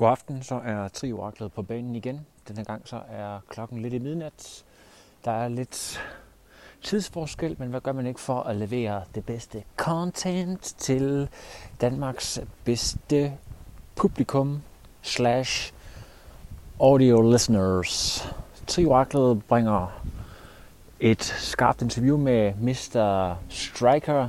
God aften, så er Trioraklet på banen igen. Denne gang så er klokken lidt i midnat. Der er lidt tidsforskel, men hvad gør man ikke for at levere det bedste content til Danmarks bedste publikum slash audio listeners. Trioraklet bringer et skarpt interview med Mr. Striker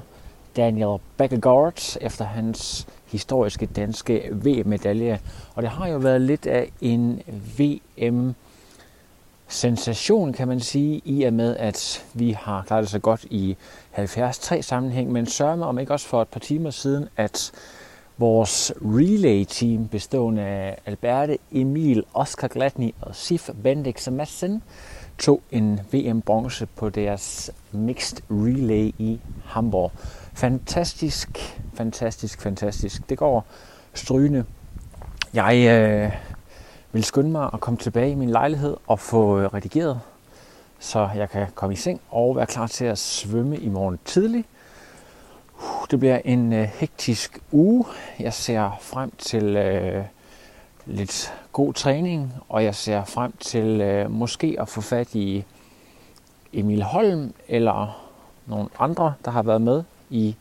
Daniel Beckegaard efter hans historiske danske VM-medalje. Og det har jo været lidt af en VM sensation, kan man sige, i og med, at vi har klaret det så godt i 73 sammenhæng, men sørger mig om ikke også for et par timer siden, at vores relay-team bestående af Alberte, Emil, Oscar Gladny og Sif Bendix Madsen tog en VM-bronze på deres mixed relay i Hamburg. Fantastisk, fantastisk, fantastisk. Det går strygende. Jeg øh, vil skynde mig at komme tilbage i min lejlighed og få øh, redigeret, så jeg kan komme i seng og være klar til at svømme i morgen tidlig. Det bliver en øh, hektisk uge. Jeg ser frem til øh, lidt god træning, og jeg ser frem til øh, måske at få fat i Emil Holm eller nogle andre, der har været med i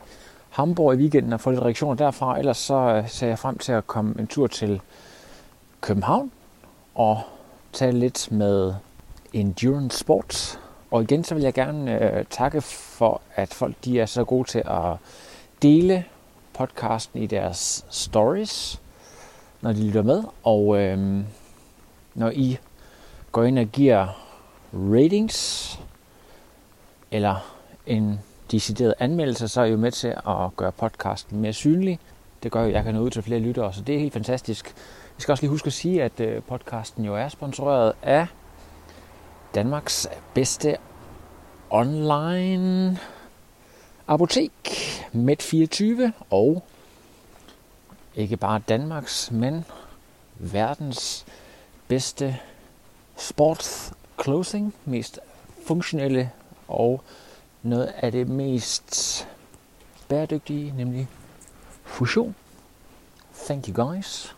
Hamburg i weekenden og få lidt reaktioner derfra. Ellers så øh, ser jeg frem til at komme en tur til København og tale lidt med Endurance Sports. Og igen så vil jeg gerne øh, takke for, at folk de er så gode til at dele podcasten i deres stories, når de lytter med. Og øh, når I går ind og giver ratings eller en deciderede anmeldelser, så er I jo med til at gøre podcasten mere synlig. Det gør jo, at jeg kan nå ud til flere lyttere, så det er helt fantastisk. Jeg skal også lige huske at sige, at øh, podcasten jo er sponsoreret af Danmarks bedste online apotek Med24 og ikke bare Danmarks, men verdens bedste sports clothing, mest funktionelle og noget af det mest bæredygtige, nemlig fusion. Thank you guys.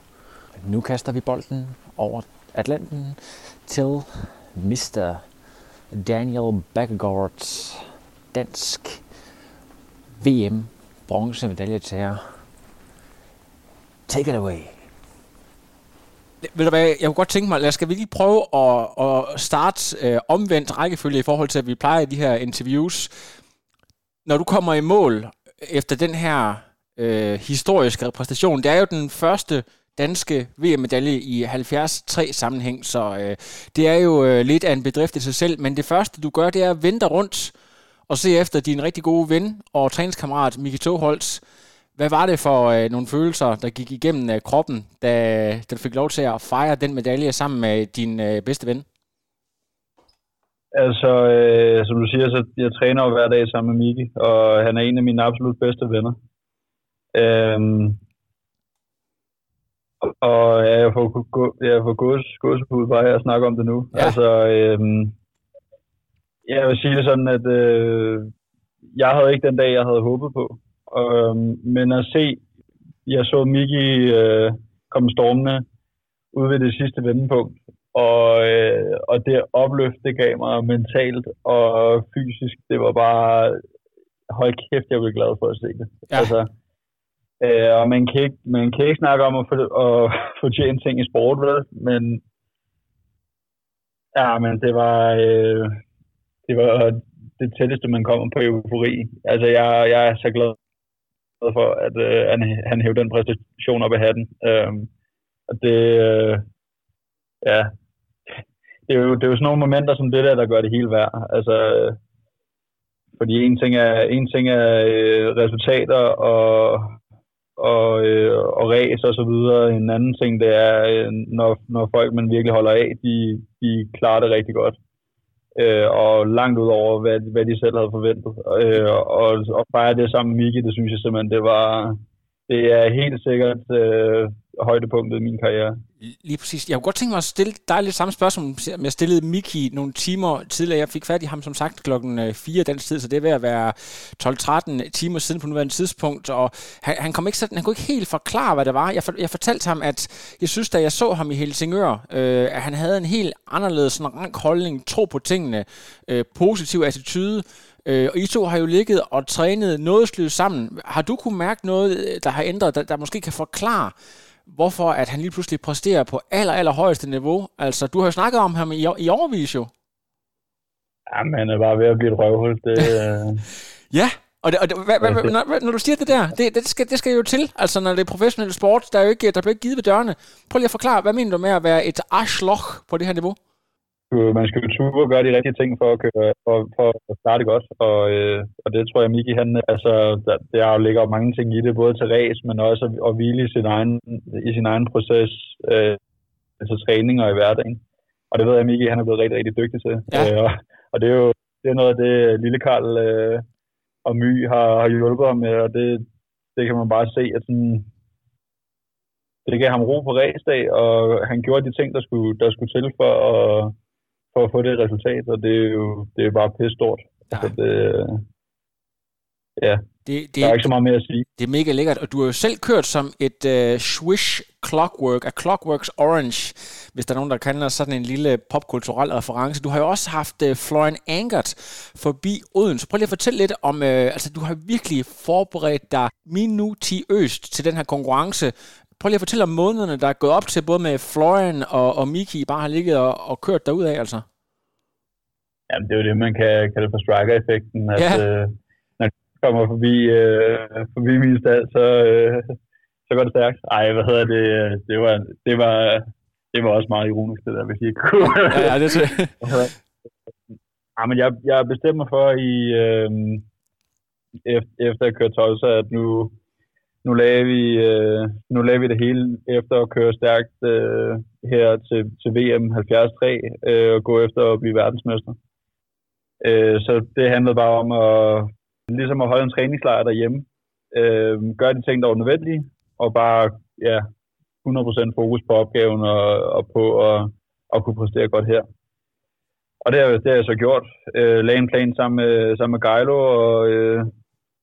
Nu kaster vi bolden over Atlanten til Mr. Daniel Beckegaard, dansk VM bronzemedaljetærer. Take it away. Ved du hvad, jeg kunne godt tænke mig, lad os skal vi lige prøve at, at starte øh, omvendt rækkefølge i forhold til, at vi plejer i de her interviews. Når du kommer i mål efter den her øh, historiske præstation, det er jo den første danske VM-medalje i 73 sammenhæng, så øh, det er jo øh, lidt af en bedrift i sig selv, men det første du gør, det er at vente rundt og se efter din rigtig gode ven og træningskammerat Miki Toholtz, hvad var det for øh, nogle følelser, der gik igennem øh, kroppen, da, da du fik lov til at fejre den medalje sammen med din øh, bedste ven? Altså, øh, som du siger, så jeg træner jo hver dag sammen med Miki, og han er en af mine absolut bedste venner. Øhm, og ja, jeg får, jeg får gås, gåsepud bare at snakke om det nu. Ja. Altså, øhm, jeg vil sige det sådan, at øh, jeg havde ikke den dag, jeg havde håbet på. Øh, men at se, jeg så Miki øh, komme stormende ud ved det sidste vendepunkt, og, øh, og det opløft, det gav mig mentalt og fysisk, det var bare, hold kæft, jeg blev glad for at se det. Ja. Altså, øh, og man kan, ikke, man kan ikke snakke om at, få, at fortjene ting i sport, vel? men ja, men det var, øh, det var det tætteste, man kommer på eufori. Altså, jeg, jeg er så glad for, at øh, han, han hævde den præstation op af hatten. Øh, og det, øh, ja, det er, jo, det er jo sådan nogle momenter som det der, der gør det hele værd. Altså, øh, fordi en ting er, en ting er øh, resultater og, og, øh, og ræs og så videre. En anden ting, det er, øh, når, når folk, man virkelig holder af, de, de klarer det rigtig godt. Øh, og langt ud over, hvad, hvad de selv havde forventet. Øh, og, og fejre det sammen med Miki, det synes jeg simpelthen, det var, det er helt sikkert øh, højdepunktet i min karriere. Lige præcis. Jeg kunne godt tænke mig at stille dig lidt samme spørgsmål, som jeg stillede Miki nogle timer tidligere. Jeg fik fat i ham, som sagt, klokken øh, 4 dansk den tid, så det er ved at være 12-13 timer siden på nuværende tidspunkt. Og han, han, kom ikke sådan, han kunne ikke helt forklare, hvad det var. Jeg, for, jeg fortalte ham, at jeg synes, da jeg så ham i Helsingør, øh, at han havde en helt anderledes sådan, rank holdning, tro på tingene, øh, positiv attitude. Øh, og I to har jo ligget og trænet nådesløst sammen. Har du kunne mærke noget, øh, der har ændret, der, der måske kan forklare, hvorfor at han lige pludselig præsterer på aller, aller højeste niveau. Altså, du har jo snakket om ham i, i overvis jo. Jamen, han er bare ved at blive et røvhul. Det, øh... ja, og, det, og det, hva, hva, når, når du siger det der, det, det, skal, det skal jo til. Altså, når det er professionel sport, der, er jo ikke, der bliver ikke givet ved dørene. Prøv lige at forklare, hvad mener du med at være et arschloch på det her niveau? Man skal jo ture og gøre de rigtige ting for at, køre, for, for at starte godt, og, øh, og det tror jeg, Miki, han, altså, der, der ligger mange ting i det, både til race, men også at, at hvile i sin egen, i sin egen proces, øh, altså træning og i hverdagen. Og det ved jeg, Miki, han er blevet rigtig, rigtig dygtig til. Ja. Øh, og, og det er jo det er noget af det, lille Karl øh, og My har, har hjulpet ham med, og det, det kan man bare se, at sådan, det gav ham ro på racedag, og han gjorde de ting, der skulle, der skulle til for at, for at få det resultat, og det er jo det er bare pisse stort. Ja. Altså, det, ja, det, det, der er ikke så meget mere at sige. Det er mega lækkert, og du har jo selv kørt som et uh, Swish Clockwork, af Clockworks Orange, hvis der er nogen, der kender sådan en lille popkulturel reference. Du har jo også haft uh, Florian Angert forbi Odense. Prøv lige at fortælle lidt om, uh, altså du har virkelig forberedt dig minuti øst til den her konkurrence, Prøv lige at fortælle om månederne, der er gået op til, både med Florian og, og Miki, bare har ligget og, og kørt af, altså. Jamen, det er jo det, man kan kalde for striker-effekten. At, ja. øh, når du kommer forbi, øh, forbi min stald, så, øh, så går det stærkt. Ej, hvad hedder det? Det var, det var, det var også meget ironisk, det der, hvis I ikke kunne. ja, ja, det er Ja, men jeg, jeg bestemmer for i, øh, efter, efter køre 12, så at nu, nu lagde vi, øh, nu lagde vi det hele efter at køre stærkt øh, her til, til VM 73 øh, og gå efter at blive verdensmester. Øh, så det handlede bare om at, ligesom at holde en træningslejr derhjemme, øh, gøre de ting, der var nødvendige, og bare ja, 100% fokus på opgaven og, og på at, at kunne præstere godt her. Og det har, det har jeg så gjort. Øh, lagde en plan sammen med, sammen med Geilo, og øh,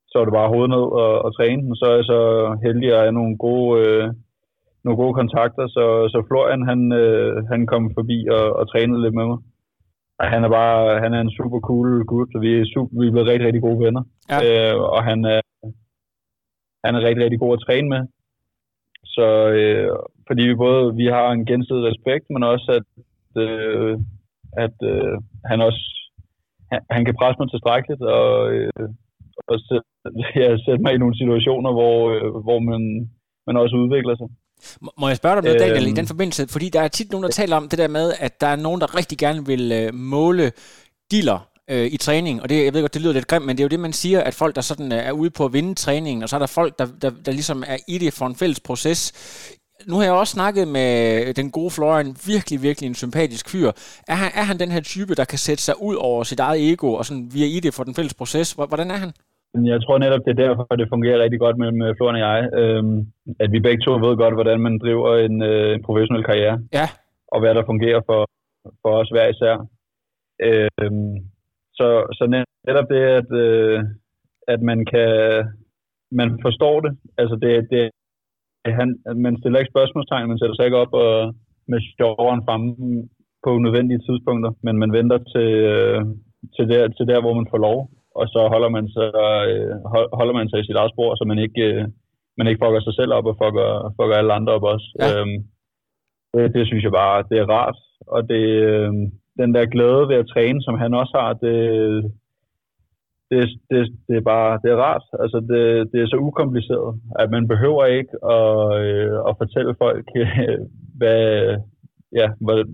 så er det bare hovedet ned og, og træne. Og så er jeg så heldig at have nogle gode, øh, nogle gode kontakter, så, så Florian han, øh, han kom forbi og, og trænede lidt med mig. Og han er bare han er en super cool gut, så vi er, super, vi er blevet rigtig, rigtig gode venner. Ja. Øh, og han er, han er rigtig, rigtig god at træne med. Så øh, fordi vi både vi har en gensidig respekt, men også at, øh, at øh, han også han, han kan presse mig tilstrækkeligt, og, øh, og sætte, ja, sætte mig i nogle situationer, hvor, øh, hvor man, man også udvikler sig. Må jeg spørge dig om noget, Daniel, øhm, i den forbindelse? Fordi der er tit nogen, der taler om det der med, at der er nogen, der rigtig gerne vil øh, måle dealer øh, i træning, og det, jeg ved godt, det lyder lidt grimt, men det er jo det, man siger, at folk, der sådan er ude på at vinde træningen, og så er der folk, der, der, der ligesom er i det for en fælles proces. Nu har jeg også snakket med den gode Florian, virkelig, virkelig en sympatisk fyr. Er han, er han den her type, der kan sætte sig ud over sit eget ego, og sådan via i det for den fælles proces? Hvordan er han? Jeg tror netop, det er derfor, at det fungerer rigtig godt mellem Florian og jeg. Øhm, at vi begge to ved godt, hvordan man driver en, øh, en professionel karriere. Ja. Og hvad der fungerer for, for os hver især. Øhm, så, så netop det, at, øh, at man kan man forstår det. Altså det, det han, man stiller ikke spørgsmålstegn, man sætter sig ikke op og, med sjoveren fremme på unødvendige tidspunkter, men man venter til, øh, til, der, til der, hvor man får lov og så holder man sig, øh, holder man sig i sit eget spor, så man ikke, øh, man ikke fucker sig selv op og fucker, fucker alle andre op også. Ja. Øhm, det, det synes jeg bare, det er rart, og det, øh, den der glæde ved at træne, som han også har, det, det, det, det er bare det er rart. Altså det, det er så ukompliceret, at man behøver ikke at, øh, at fortælle folk, hvad, ja,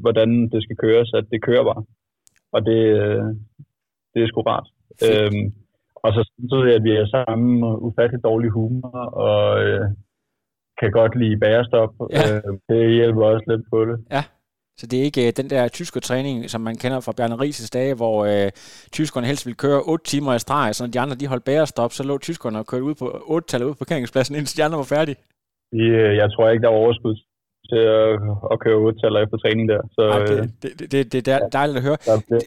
hvordan det skal køres, at det kører bare. Og det, det er sgu rart. Øhm, og så samtidig, at vi er sammen ufattelig dårlig humor, og, øh, kan godt lide bærestop. Ja. Øh, det hjælper også lidt på det. Ja. Så det er ikke øh, den der tyske træning, som man kender fra Bjarne Rises dage, hvor øh, tyskerne helst ville køre 8 timer i streg, så når de andre de holdt bærestop, så lå tyskerne og kørte ud på 8 tal ud på parkeringspladsen, indtil de andre var færdige. Øh, jeg tror ikke, der var overskud til at, at køre 8 taler efter træning der. Så, Ej, det, det, det, det er dejligt at høre. Der, det,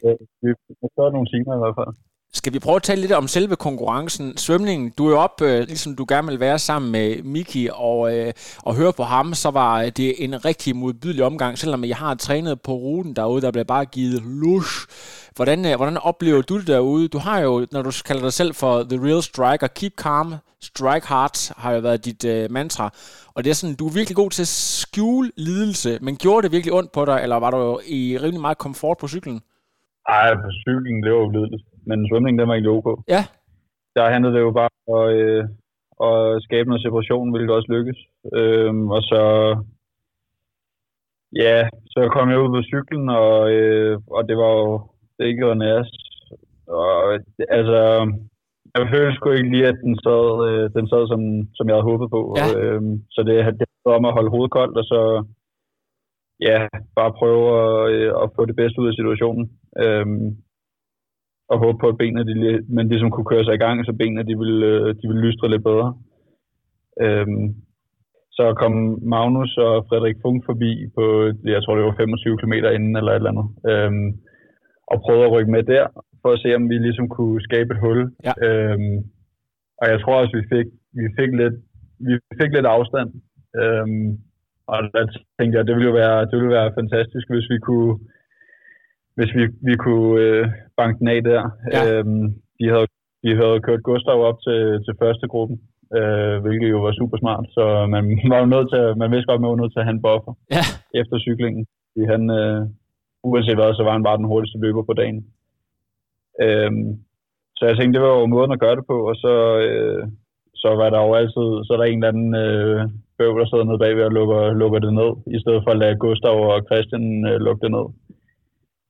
vi har nogle timer i hvert fald. Skal vi prøve at tale lidt om selve konkurrencen? Svømningen, du er jo op, øh, ligesom du gerne vil være sammen med Miki, og, øh, og høre på ham, så var det en rigtig modbydelig omgang, selvom jeg har trænet på ruten derude, der blev bare givet lush. Hvordan, øh, hvordan oplever du det derude? Du har jo, når du kalder dig selv for The Real Striker, Keep Calm, Strike Hard har jo været dit øh, mantra. Og det er sådan, du er virkelig god til at skjule lidelse, men gjorde det virkelig ondt på dig, eller var du i rimelig meget komfort på cyklen? Nej, på cyklen, det var jo lidelse men svømningen, den var egentlig ok. Ja. Der handlede det jo bare om at, øh, at skabe noget separation, hvilket også lykkes. Øhm, og så, ja, så kom jeg ud på cyklen, og, øh, og det var jo det ikke var næst. Og altså, jeg følte sgu ikke lige, at den sad, øh, den sad som, som jeg havde håbet på. Ja. Øhm, så det, det var om at holde hovedet koldt, og så ja, bare prøve at, øh, at få det bedste ud af situationen. Øhm, og håbe på, at benene de, men ligesom kunne køre sig i gang, så benene de ville, øh, de ville lystre lidt bedre. Øhm, så kom Magnus og Frederik Funk forbi på, jeg tror det var 25 km inden eller et eller andet, øhm, og prøvede at rykke med der, for at se om vi ligesom kunne skabe et hul. Ja. Øhm, og jeg tror også, vi fik, vi fik, lidt, vi fik lidt afstand. Øhm, og der tænkte jeg, det ville jo være, det ville være fantastisk, hvis vi kunne hvis vi, vi kunne øh, banke den af der. Ja. Øhm, de, havde, de havde kørt Gustav op til, til første gruppen, øh, hvilket jo var super smart, så man var jo nødt til, man vidste godt, man var nødt til at have en buffer ja. efter cyklingen. Fordi han, øh, uanset hvad, så var han bare den hurtigste løber på dagen. Øhm, så jeg tænkte, det var jo måden at gøre det på, og så, øh, så var der jo altid, så er der en eller anden øh, bøv, der sidder nede bagved og lukker, lukker det ned, i stedet for at lade Gustav og Christian øh, lukke det ned.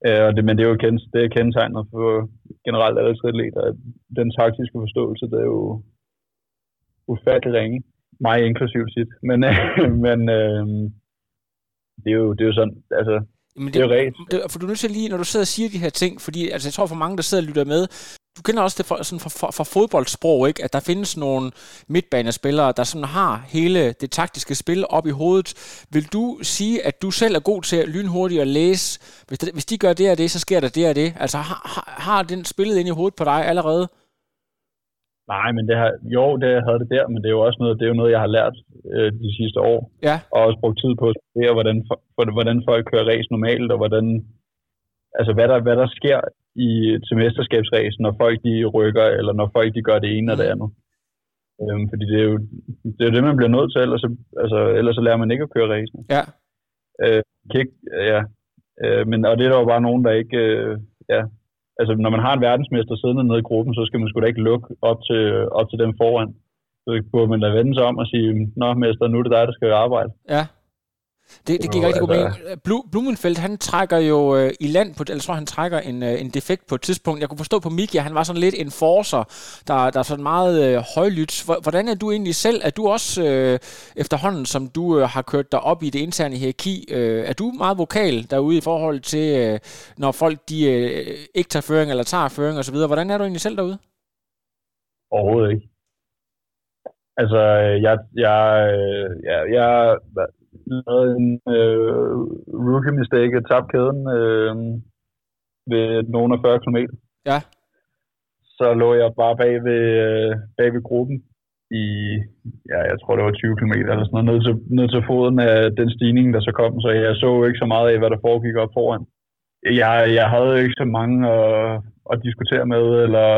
Øh, og det, men det er jo kendt, det er kendetegnet for generelt alle atleter, at den taktiske forståelse, det er jo ufattelig ringe. Mig inklusivt sit. Men, men øh, det, er jo, det er jo sådan, altså, Men det, det er jo. Det, for du er nødt til lige, når du sidder og siger de her ting, fordi altså, jeg tror for mange, der sidder og lytter med, du kender også det fra, sådan fra, fra, fra fodboldsprog, ikke? at der findes nogle midtbanespillere, der sådan har hele det taktiske spil op i hovedet. Vil du sige, at du selv er god til at lynhurtigt at læse, hvis, det, hvis de gør det og det, så sker der det og det? Altså har, har, har den spillet ind i hovedet på dig allerede? Nej, men det har, jo, det havde det der, men det er jo også noget, det er jo noget, jeg har lært øh, de sidste år. Ja. Og også brugt tid på at studere, hvordan, for, hvordan folk kører race normalt, og hvordan, altså hvad der, hvad der sker i, til mesterskabsræsen, når folk de rykker, eller når folk de gør det ene mm. og det andet. Øhm, fordi det er jo det, er det, man bliver nødt til, ellers, så, altså, ellers så lærer man ikke at køre racen. Ja. Øh, kick, ja. Øh, men, og det er der jo bare nogen, der ikke... Øh, ja. Altså, når man har en verdensmester siddende nede i gruppen, så skal man sgu da ikke lukke op til, op til dem foran. Så burde man da vende sig om og sige, Nå, mester, nu er det dig, der skal arbejde. Ja. Det, det gik rigtig god mening. Blu, Blumenfeldt, han trækker jo øh, i land, på, eller tror, han trækker en, øh, en defekt på et tidspunkt. Jeg kunne forstå på Miki, at han var sådan lidt en forcer, der, der er sådan meget øh, højlydt. Hvor- Hvordan er du egentlig selv? Er du også øh, efterhånden, som du øh, har kørt dig op i det interne hierarki, øh, er du meget vokal derude i forhold til, øh, når folk de øh, ikke tager føring eller tager føring osv.? Hvordan er du egentlig selv derude? Overhovedet ikke. Altså, øh, jeg, jeg, øh, jeg, jeg lavede en øh, rookie mistake, jeg tabte kæden øh, ved nogen af 40 km. Ja. Så lå jeg bare bag ved, øh, bag ved gruppen i, ja, jeg tror det var 20 km eller sådan noget, ned til, ned til foden af den stigning, der så kom. Så jeg så jo ikke så meget af, hvad der foregik op foran. Jeg, jeg havde jo ikke så mange at, at diskutere med, eller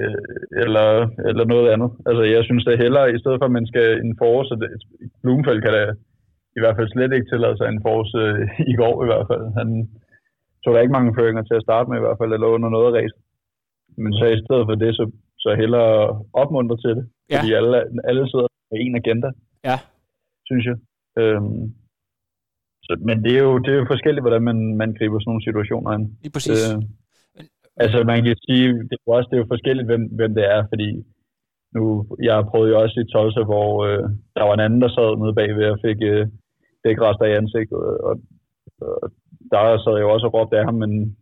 øh, eller, eller noget andet. Altså, jeg synes, det er hellere, i stedet for, at man skal en det, Blumenfeldt kan da i hvert fald slet ikke tillade sig en force øh, i går i hvert fald. Han tog der ikke mange føringer til at starte med i hvert fald, eller under noget af race. Men så i stedet for det, så, så hellere opmuntre til det. Ja. Fordi alle, alle sidder med en agenda, Ja. synes jeg. Øhm, så, men det er, jo, det er jo forskelligt, hvordan man, man griber sådan nogle situationer an. Lige præcis. Øh, altså man kan sige, det er jo også det er jo forskelligt, hvem, hvem det er, fordi nu, jeg prøvede jo også i Tulsa, hvor øh, der var en anden, der sad nede bagved og fik øh, dækrester i ansigtet, og, og der sad jeg jo også og råbte af ham, men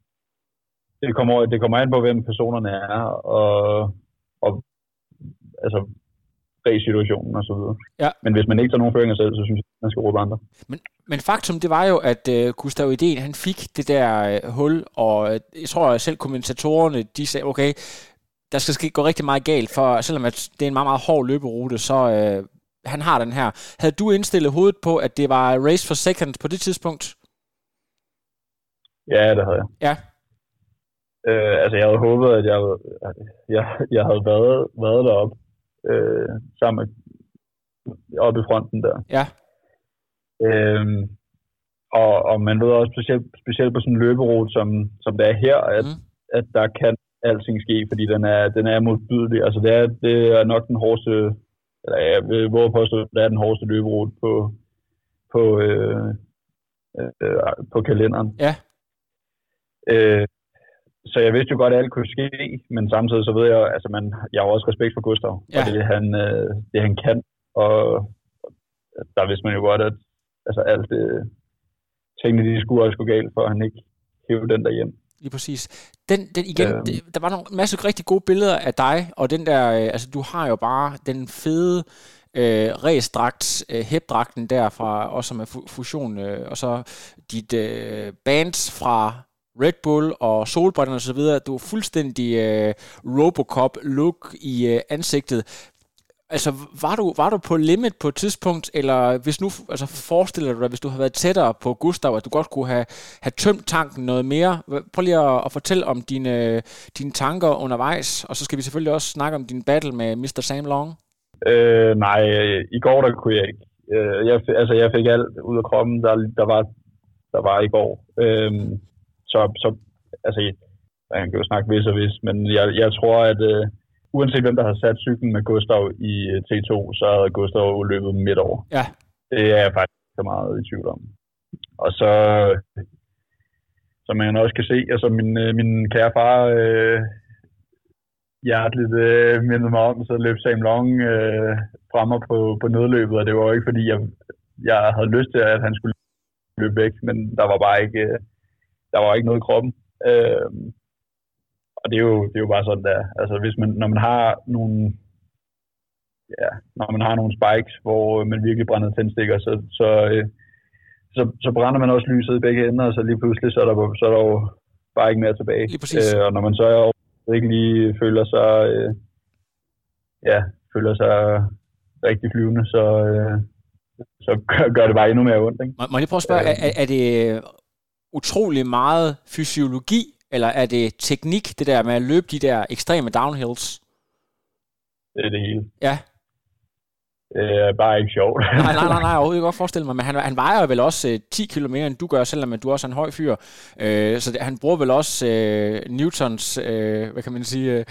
det kommer, det kommer an på, hvem personerne er, og, og altså, situationen og så videre. Ja. Men hvis man ikke tager nogen føringer selv, så synes jeg, man skal råbe andre. Men, men faktum, det var jo, at uh, Gustav Idén, han fik det der uh, hul, og uh, jeg tror at selv kommentatorerne, de sagde, okay, der skal ske gå rigtig meget galt, for selvom at det er en meget, meget hård løberute, så uh, han har den her. Havde du indstillet hovedet på, at det var race for second på det tidspunkt? Ja, det havde jeg. Ja. Øh, altså, jeg havde håbet, at jeg, jeg, jeg havde været, været deroppe øh, sammen med, oppe i fronten der. Ja. Øhm, og, og man ved også specielt, specielt på sådan en løberute, som, som det er her, at, mm. at der kan alting ske, fordi den er, den er modbydelig. Altså det er, det er nok den hårdeste, eller jeg vil våge påstå, at det er den hårdeste løberute på, på, øh, øh, på kalenderen. Ja. Øh, så jeg vidste jo godt, at alt kunne ske, men samtidig så ved jeg, altså man, jeg har også respekt for Gustav, ja. og det han, øh, det han kan, og der vidste man jo godt, at altså alt det, tingene de skulle også gå galt, for at han ikke hævde den der hjem. Lige præcis. Den, den igen, øhm. det, der var nogle masse rigtig gode billeder af dig, og den der, øh, altså du har jo bare den fede øh, ræsdragt, øh, hæbdragten der fra, også med fusion, øh, og så dit øh, bands fra Red Bull og solbriller og så videre. Du er fuldstændig øh, Robocop-look i øh, ansigtet. Altså, var du, var du på limit på et tidspunkt, eller hvis nu, altså forestiller du dig, hvis du havde været tættere på Gustav, at du godt kunne have, have tømt tanken noget mere? Prøv lige at, at fortælle om dine, dine tanker undervejs, og så skal vi selvfølgelig også snakke om din battle med Mr. Sam Long. Øh, nej, i går der kunne jeg ikke. Øh, jeg, altså, jeg fik alt ud af kroppen, der, der, var, der var i går. Øh, så, så altså, jeg kan jo snakke hvis og hvis, men jeg, jeg tror, at Øh, uanset hvem, der har sat cyklen med Gustav i øh, T2, så havde Gustav løbet midt over. Ja. Det er jeg faktisk så meget i tvivl om. Og så, som man også kan se, altså min, uh, min kære far uh, hjerteligt uh, mindede mig om, så løb Sam Long uh, fremme på, på nødløbet, og det var jo ikke fordi, jeg, jeg havde lyst til, at han skulle løbe væk, men der var bare ikke... Uh, der var ikke noget i kroppen. Øh, og det er, jo, det er jo bare sådan der. Altså hvis man, når man har nogle ja, når man har nogle spikes, hvor man virkelig brænder tændstikker, så, så, øh, så, så brænder man også lyset i begge ender, og så lige pludselig, så er der, så er der jo bare ikke mere tilbage. Øh, og når man så ikke lige føler sig, øh, ja, føler sig rigtig flyvende, så, øh, så gør det bare endnu mere ondt. Ikke? Må, må jeg lige prøve at spørge, øh, er, er det utrolig meget fysiologi, eller er det teknik, det der med at løbe de der ekstreme downhills? Det er det hele. Ja. Det er bare ikke sjovt. nej, nej, nej, nej, overhovedet ikke godt forestille mig, men han, han vejer vel også øh, 10 km mere, end du gør, selvom du også er en høj fyr. Øh, så det, han bruger vel også øh, Newtons, øh, hvad kan man sige, øh,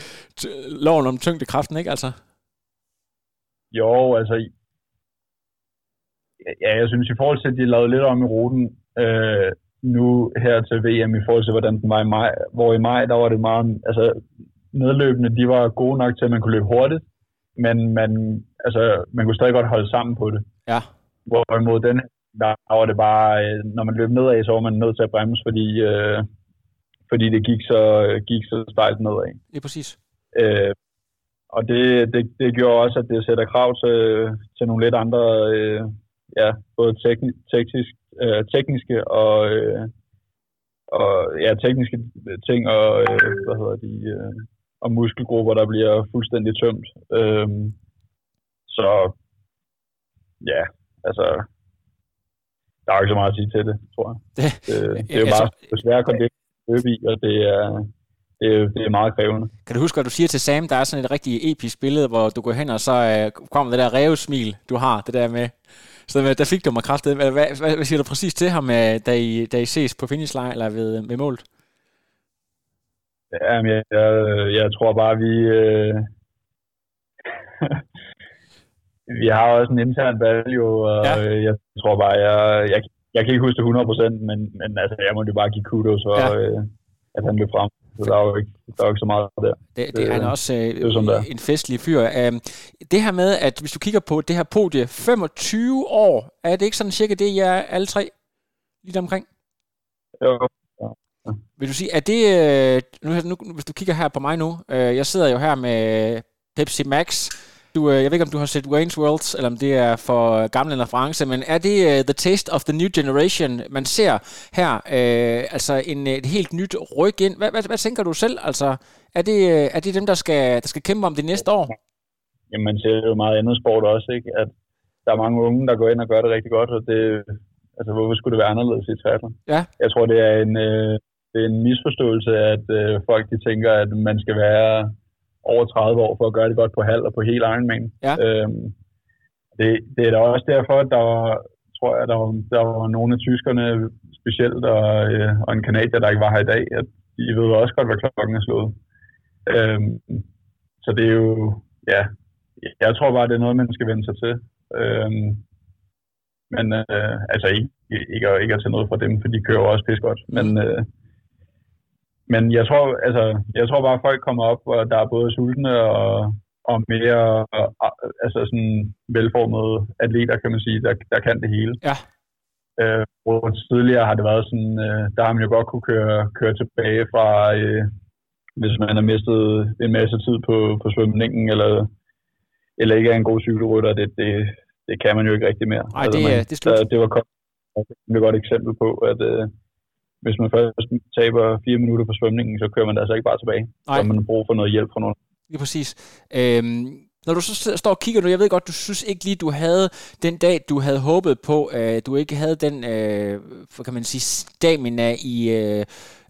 loven om tyngdekraften, ikke altså? Jo, altså, ja, jeg synes i forhold til, at de lavede lidt om i ruten, øh, nu her til VM i forhold til, hvordan den var i maj. Hvor i maj, der var det meget, altså nedløbende, de var gode nok til, at man kunne løbe hurtigt, men man, altså, man kunne stadig godt holde sammen på det. Ja. Hvorimod den, der var det bare, øh, når man løb nedad, så var man nødt til at bremse, fordi, øh, fordi det gik så, gik så stejlt nedad. Det er præcis. Øh, og det, det, det gjorde også, at det sætter krav til, til nogle lidt andre, øh, ja, både teknisk, teknisk øh, tekniske og, øh, og ja, tekniske ting og, øh, hvad hedder de, øh, og muskelgrupper, der bliver fuldstændig tømt. Øh, så ja, altså, der er jo ikke så meget at sige til det, tror jeg. Det, det, det er jo bare altså, svært at komme det løbe i, og det er, det, er, det er meget krævende. Kan du huske, hvad du siger til Sam? Der er sådan et rigtig episk billede, hvor du går hen, og så øh, kommer det der revsmil, du har, det der med, så der fik du mig kraftet. Hvad, hvad, hvad, siger du præcis til ham, øh, da I, da I ses på finish line eller ved, ved målet? Jamen, jeg, jeg, jeg tror bare, vi... Øh, vi har også en intern valg, og ja. jeg tror bare, jeg, jeg, jeg kan ikke huske det 100%, men, men altså, jeg må jo bare give kudos for, ja. øh, at han blev frem. Så der er jo ikke, der er jo ikke så meget der. Det, det er han også øh, det er sådan, der. en festlig fyr. Um, det her med, at hvis du kigger på det her podie, 25 år, er det ikke sådan cirka det, jeg er alle tre lige omkring? Jo, Vil du sige, er det, øh, nu, nu, hvis du kigger her på mig nu, øh, jeg sidder jo her med Pepsi Max, du, øh, jeg ved ikke, om du har set Wayne's World, eller om det er for gammel en reference, men er det uh, The Taste of the New Generation, man ser her? Uh, altså en, et helt nyt ryg ind. Hvad, hvad, hvad tænker du selv? Altså, er det, er det dem, der skal, der skal kæmpe om det næste år? Jamen, man ser jo meget andet sport også, ikke? At der er mange unge, der går ind og gør det rigtig godt, og det, altså, hvorfor skulle det være anderledes i triathlon? Ja. Jeg tror, det er en, øh, det er en misforståelse, at øh, folk de tænker, at man skal være over 30 år for at gøre det godt på halv og på hele Ironman. Ja. Øhm, det, det er da også derfor, at der var, tror jeg, der var, der var nogle af tyskerne specielt, og, øh, og en kanadier, der ikke var her i dag, at de ved også godt, hvad klokken er slået. Øhm, så det er jo, ja, jeg tror bare, det er noget, man skal vende sig til. Øhm, men øh, altså ikke, ikke, ikke at tage noget fra dem, for de kører også pis godt. Men, øh, men jeg tror, altså, jeg tror bare, at folk kommer op, og der er både sultne og, og mere altså sådan velformede atleter, kan man sige, der, der kan det hele. Ja. Øh, hvor tidligere har det været sådan, øh, der har man jo godt kunne køre, køre tilbage fra, øh, hvis man har mistet en masse tid på, på svømningen, eller, eller ikke er en god cykelrytter, det, det, det kan man jo ikke rigtig mere. Nej, det, man, det er slut. Der, det var et godt eksempel på, at øh, hvis man først taber fire minutter på svømningen, så kører man altså ikke bare tilbage. Nej. Så man brug for noget hjælp fra nogen. Lige præcis. Øhm, når du så står og kigger nu, jeg ved godt, du synes ikke lige, du havde den dag, du havde håbet på, øh, du ikke havde den, øh, kan man sige, stamina i øh,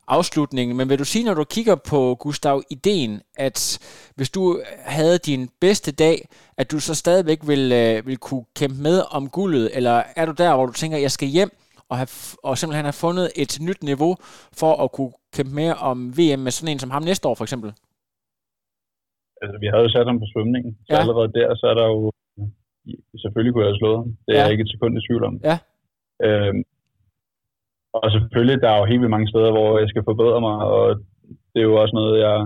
afslutningen, men vil du sige, når du kigger på Gustav ideen, at hvis du havde din bedste dag, at du så stadigvæk vil, øh, vil kunne kæmpe med om guldet, eller er du der, hvor du tænker, jeg skal hjem og, have, og simpelthen have fundet et nyt niveau for at kunne kæmpe mere om VM med sådan en som ham næste år, for eksempel? Altså, vi havde jo sat ham på svømningen, så Ja. allerede der, så er der jo... Selvfølgelig kunne jeg have slået ham. Det er Ja. jeg ikke et sekund i tvivl om. Ja. Øhm, og selvfølgelig, der er jo helt vildt mange steder, hvor jeg skal forbedre mig, og det er jo også noget, jeg,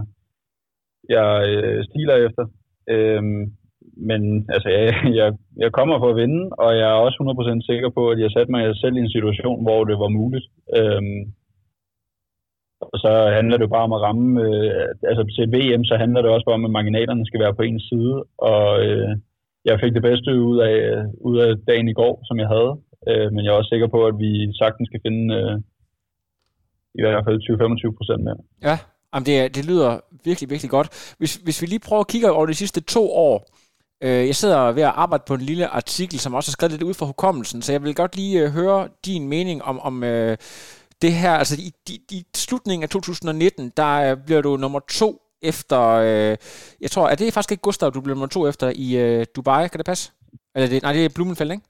jeg øh, stiler efter. Øhm, men altså, jeg, jeg, jeg kommer for at vinde, og jeg er også 100% sikker på, at jeg satte mig selv i en situation, hvor det var muligt. Øhm, og så handler det jo bare om at ramme, øh, altså til VM, så handler det også bare om, at marginalerne skal være på en side, og øh, jeg fik det bedste ud af, ud af dagen i går, som jeg havde, øh, men jeg er også sikker på, at vi sagtens skal finde øh, i hvert fald 20-25 procent mere. Ja, Jamen det, det lyder virkelig, virkelig godt. Hvis, hvis vi lige prøver at kigge over de sidste to år, øh, jeg sidder ved at arbejde på en lille artikel, som også er skrevet lidt ud fra hukommelsen, så jeg vil godt lige øh, høre din mening om, om øh, det her. Altså i, i, i slutningen af 2019, der øh, bliver du nummer to efter, øh, jeg tror, er det faktisk ikke Gustav, du bliver nummer to efter i øh, Dubai, kan det passe? Eller det, nej, det er Blumenfeld, ikke?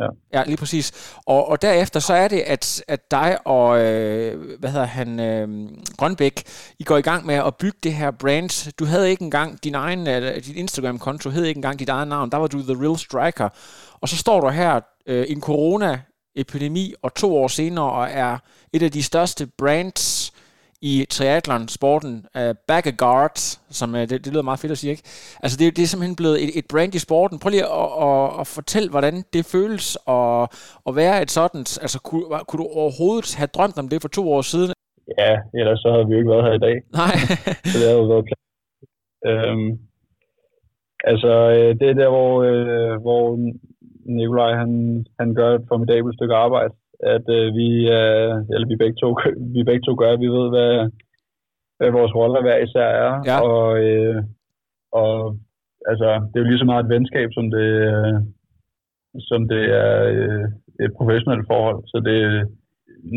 Ja. Ja, lige præcis. Og, og derefter så er det, at, at dig og, øh, hvad hedder han, øh, Grønbæk, I går i gang med at bygge det her brand. Du havde ikke engang din egen, eller dit Instagram-konto hed ikke engang dit eget navn. Der var du The Real Striker. Og så står du her øh, i en corona-epidemi, og to år senere, og er et af de største brands i triathlon-sporten, uh, back a guard, som uh, det, det lyder meget fedt at sige, ikke? Altså det, det er simpelthen blevet et, et brand i sporten. Prøv lige at, at, at fortælle, hvordan det føles at, at være et sådan, altså kunne, kunne du overhovedet have drømt om det for to år siden? Ja, ellers så havde vi jo ikke været her i dag. Nej. så det havde jo været klart. Øhm, altså, øh, det er der, hvor, øh, hvor Nikolaj, han, han gør et formidabelt stykke arbejde. At øh, vi, øh, eller vi begge, to, vi begge to gør, vi ved, hvad, hvad vores roller hver især er. Ja. Og, øh, og altså, det er jo lige så meget et venskab, som det, øh, som det er øh, et professionelt forhold. Så det,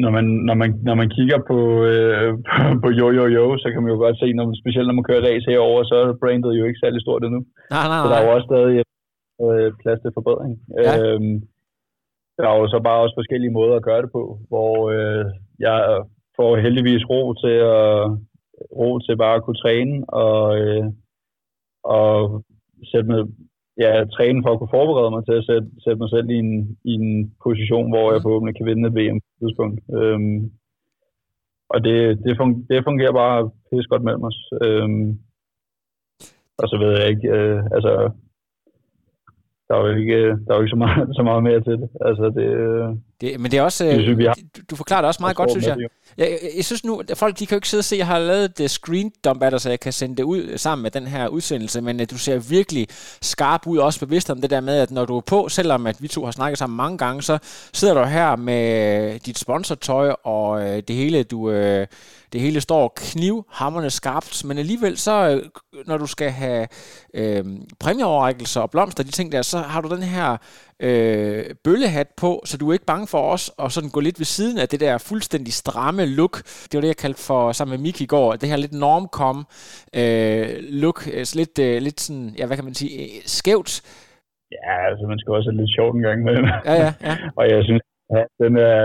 når man, når man, når man kigger på, øh, på, på jo, jo, jo, så kan man jo godt se, når man, specielt når man kører race herover, så er brandet jo ikke særlig stort endnu. Nej, nej, Så der er jo nej. også stadig øh, plads til forbedring. Ja. Øhm, der er jo så bare også forskellige måder at gøre det på, hvor øh, jeg får heldigvis ro til at ro til bare at kunne træne og, øh, og sætte mig, ja, træne for at kunne forberede mig til at sætte, sætte mig selv i en, i en position, hvor jeg forhåbentlig kan vinde et VM på et tidspunkt. Øhm, og det, det, fungerer, det fungerer bare pisse godt mellem os. Øhm, og så ved jeg ikke, øh, altså, der er jo ikke, der er jo ikke så, meget, så meget mere til det. Altså, det, øh, det, men det er også, det, synes, har, du, du forklarer det også meget godt, synes jeg. Jeg, jeg. Jeg synes nu, at folk de kan jo ikke sidde og se, at jeg har lavet det screen dump af dig, så jeg kan sende det ud sammen med den her udsendelse, men at du ser virkelig skarp ud, også bevidst om det der med, at når du er på, selvom at vi to har snakket sammen mange gange, så sidder du her med dit sponsortøj og øh, det hele, du... Øh, det hele står knivhammerne skarpt, men alligevel så, øh, når du skal have øh, præmieoverrækkelser og blomster, de ting der, så har du den her øh, bøllehat på, så du er ikke bange for os at sådan gå lidt ved siden af det der fuldstændig stramme look. Det var det, jeg kaldte for sammen med Miki i går, det her lidt normkom øh, look, altså lidt, øh, lidt sådan, ja, hvad kan man sige, øh, skævt. Ja, altså man skal også have lidt sjovt en gang med Ja, ja, ja. og jeg synes, ja, den, er,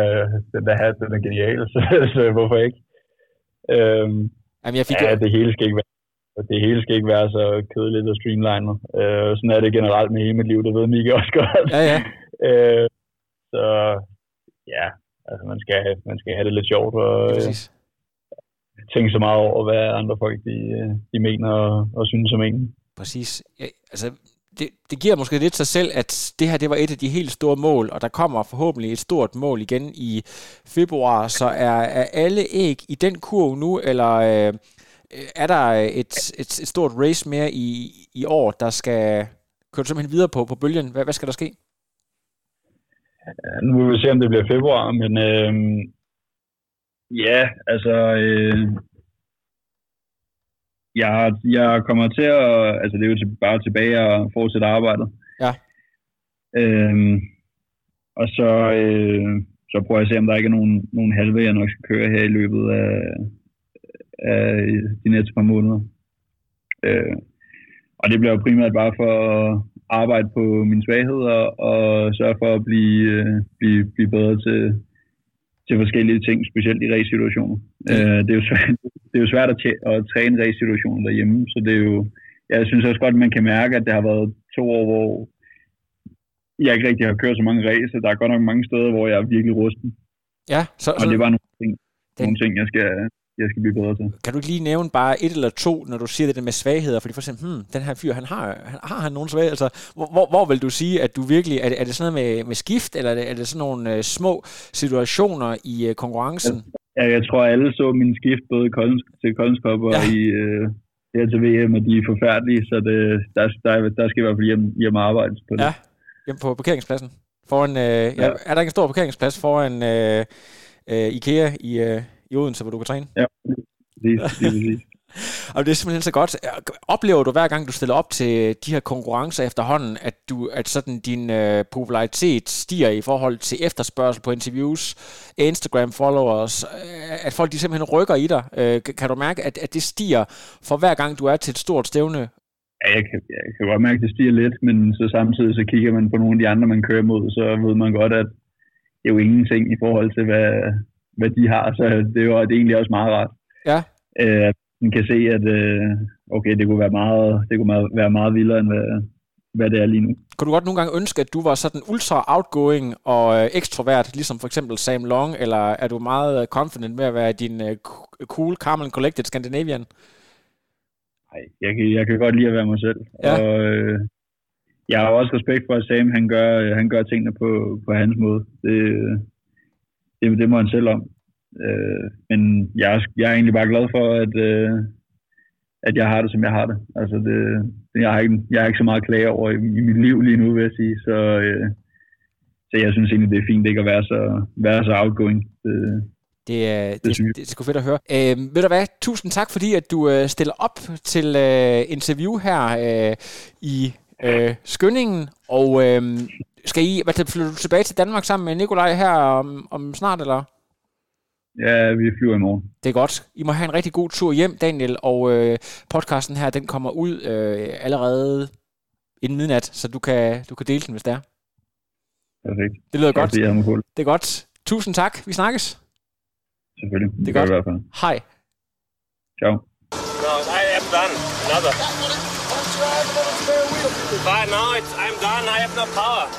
den der hat, den er genial, så, så hvorfor ikke? Øhm, Jamen, jeg fik ja, det hele skal ikke være det hele skal ikke være så kedeligt og streamlinet. Øh, sådan er det generelt med hele mit liv, det ved Mika også godt. Ja, ja. øh, så ja, altså man skal, man skal have det lidt sjovt og ja, øh, tænke så meget over, hvad andre folk de, de mener og, og synes om en. Præcis. Ja, altså, det, det giver måske lidt sig selv, at det her det var et af de helt store mål, og der kommer forhåbentlig et stort mål igen i februar, så er, er alle æg i den kurv nu, eller øh, er der et, et, et stort race mere i, i år, der skal køre simpelthen videre på, på bølgen? Hvad, hvad skal der ske? Nu må vi se, om det bliver februar, men øh, ja, altså øh, jeg, jeg kommer til at, altså det er jo til, bare tilbage og fortsætte arbejdet. Ja. Øhm, og så, øh, så prøver jeg at se, om der ikke er nogen, nogen halve, jeg nok skal køre her i løbet af, af de næste par måneder. Øh, og det bliver jo primært bare for at arbejde på mine svagheder og sørge for at blive, øh, blive, blive bedre til, til forskellige ting, specielt i race-situationer. Mm. Øh, det, er jo svært, det er jo svært at, tæ- at træne race-situationer derhjemme, så det er jo, jeg synes også godt, at man kan mærke, at det har været to år, hvor jeg ikke rigtig har kørt så mange racer. Der er godt nok mange steder, hvor jeg er virkelig rusten. Ja, så, og det var nogle ting, den... nogle ting jeg skal, jeg skal blive bedre til. Kan du ikke lige nævne bare et eller to, når du siger det der med svagheder? Fordi for eksempel, hmm, den her fyr, han har, han, har han nogen svagheder? Altså, hvor, hvor vil du sige, at du virkelig, er det, er det sådan noget med, med skift, eller er det, er det sådan nogle uh, små situationer i uh, konkurrencen? Ja, jeg tror, alle så min skift både Collins, til Collins Cup og ja. i, uh, her til VM, og de er forfærdelige, så det, der, der, der skal i hvert fald hjem, hjem arbejde på det. Ja, hjem på parkeringspladsen. Foran, uh, ja. Er der ikke en stor parkeringsplads foran uh, uh, IKEA i, uh, i Odense, hvor du kan træne? Ja, det er præcis. og det er simpelthen så godt. Oplever du hver gang, du stiller op til de her konkurrencer efterhånden, at, du, at sådan din øh, popularitet stiger i forhold til efterspørgsel på interviews, Instagram-followers, at folk de simpelthen rykker i dig? Øh, kan du mærke, at, at det stiger for hver gang, du er til et stort stævne? Ja, jeg kan, jeg kan godt mærke, at det stiger lidt, men så samtidig så kigger man på nogle af de andre, man kører mod, så ved man godt, at det er jo ingenting i forhold til, hvad, hvad de har, så det er jo det er egentlig også meget rart. Ja. Øh, man kan se, at øh, okay, det kunne være meget, det kunne være meget vildere, end hvad, hvad det er lige nu. Kunne du godt nogle gange ønske, at du var sådan ultra outgoing og øh, ekstrovert, ligesom for eksempel Sam Long, eller er du meget øh, confident med at være din øh, cool, calm and collected Scandinavian? Nej, jeg, kan, jeg kan godt lide at være mig selv. Ja. Og, øh, jeg har også respekt for, at Sam han gør, han gør tingene på, på hans måde. Det, det, det må han selv om. Øh, men jeg er, jeg er egentlig bare glad for, at, øh, at jeg har det, som jeg har det. Altså det, jeg, har ikke, jeg har ikke så meget at klage over i, i mit liv lige nu, vil jeg sige. Så, øh, så jeg synes egentlig, det er fint ikke at være så, være så outgoing. Det, det er, det, det, det er sgu fedt at høre. Øh, ved du hvad, tusind tak, fordi at du øh, stiller op til øh, interview her øh, i øh, Skønningen. Og øh, skal I, hvad, flytter du tilbage til Danmark sammen med Nikolaj her om, om snart, eller? Ja, vi flyver i morgen. Det er godt. I må have en rigtig god tur hjem, Daniel, og øh, podcasten her, den kommer ud øh, allerede inden midnat, så du kan, du kan dele den, hvis det er. Perfekt. Det lyder godt. Det er godt. Tusind tak. Vi snakkes. Selvfølgelig. Det er godt. I hvert fald. Hej. Ciao. No, I am done. Another. But now it's, I'm done. I have no power.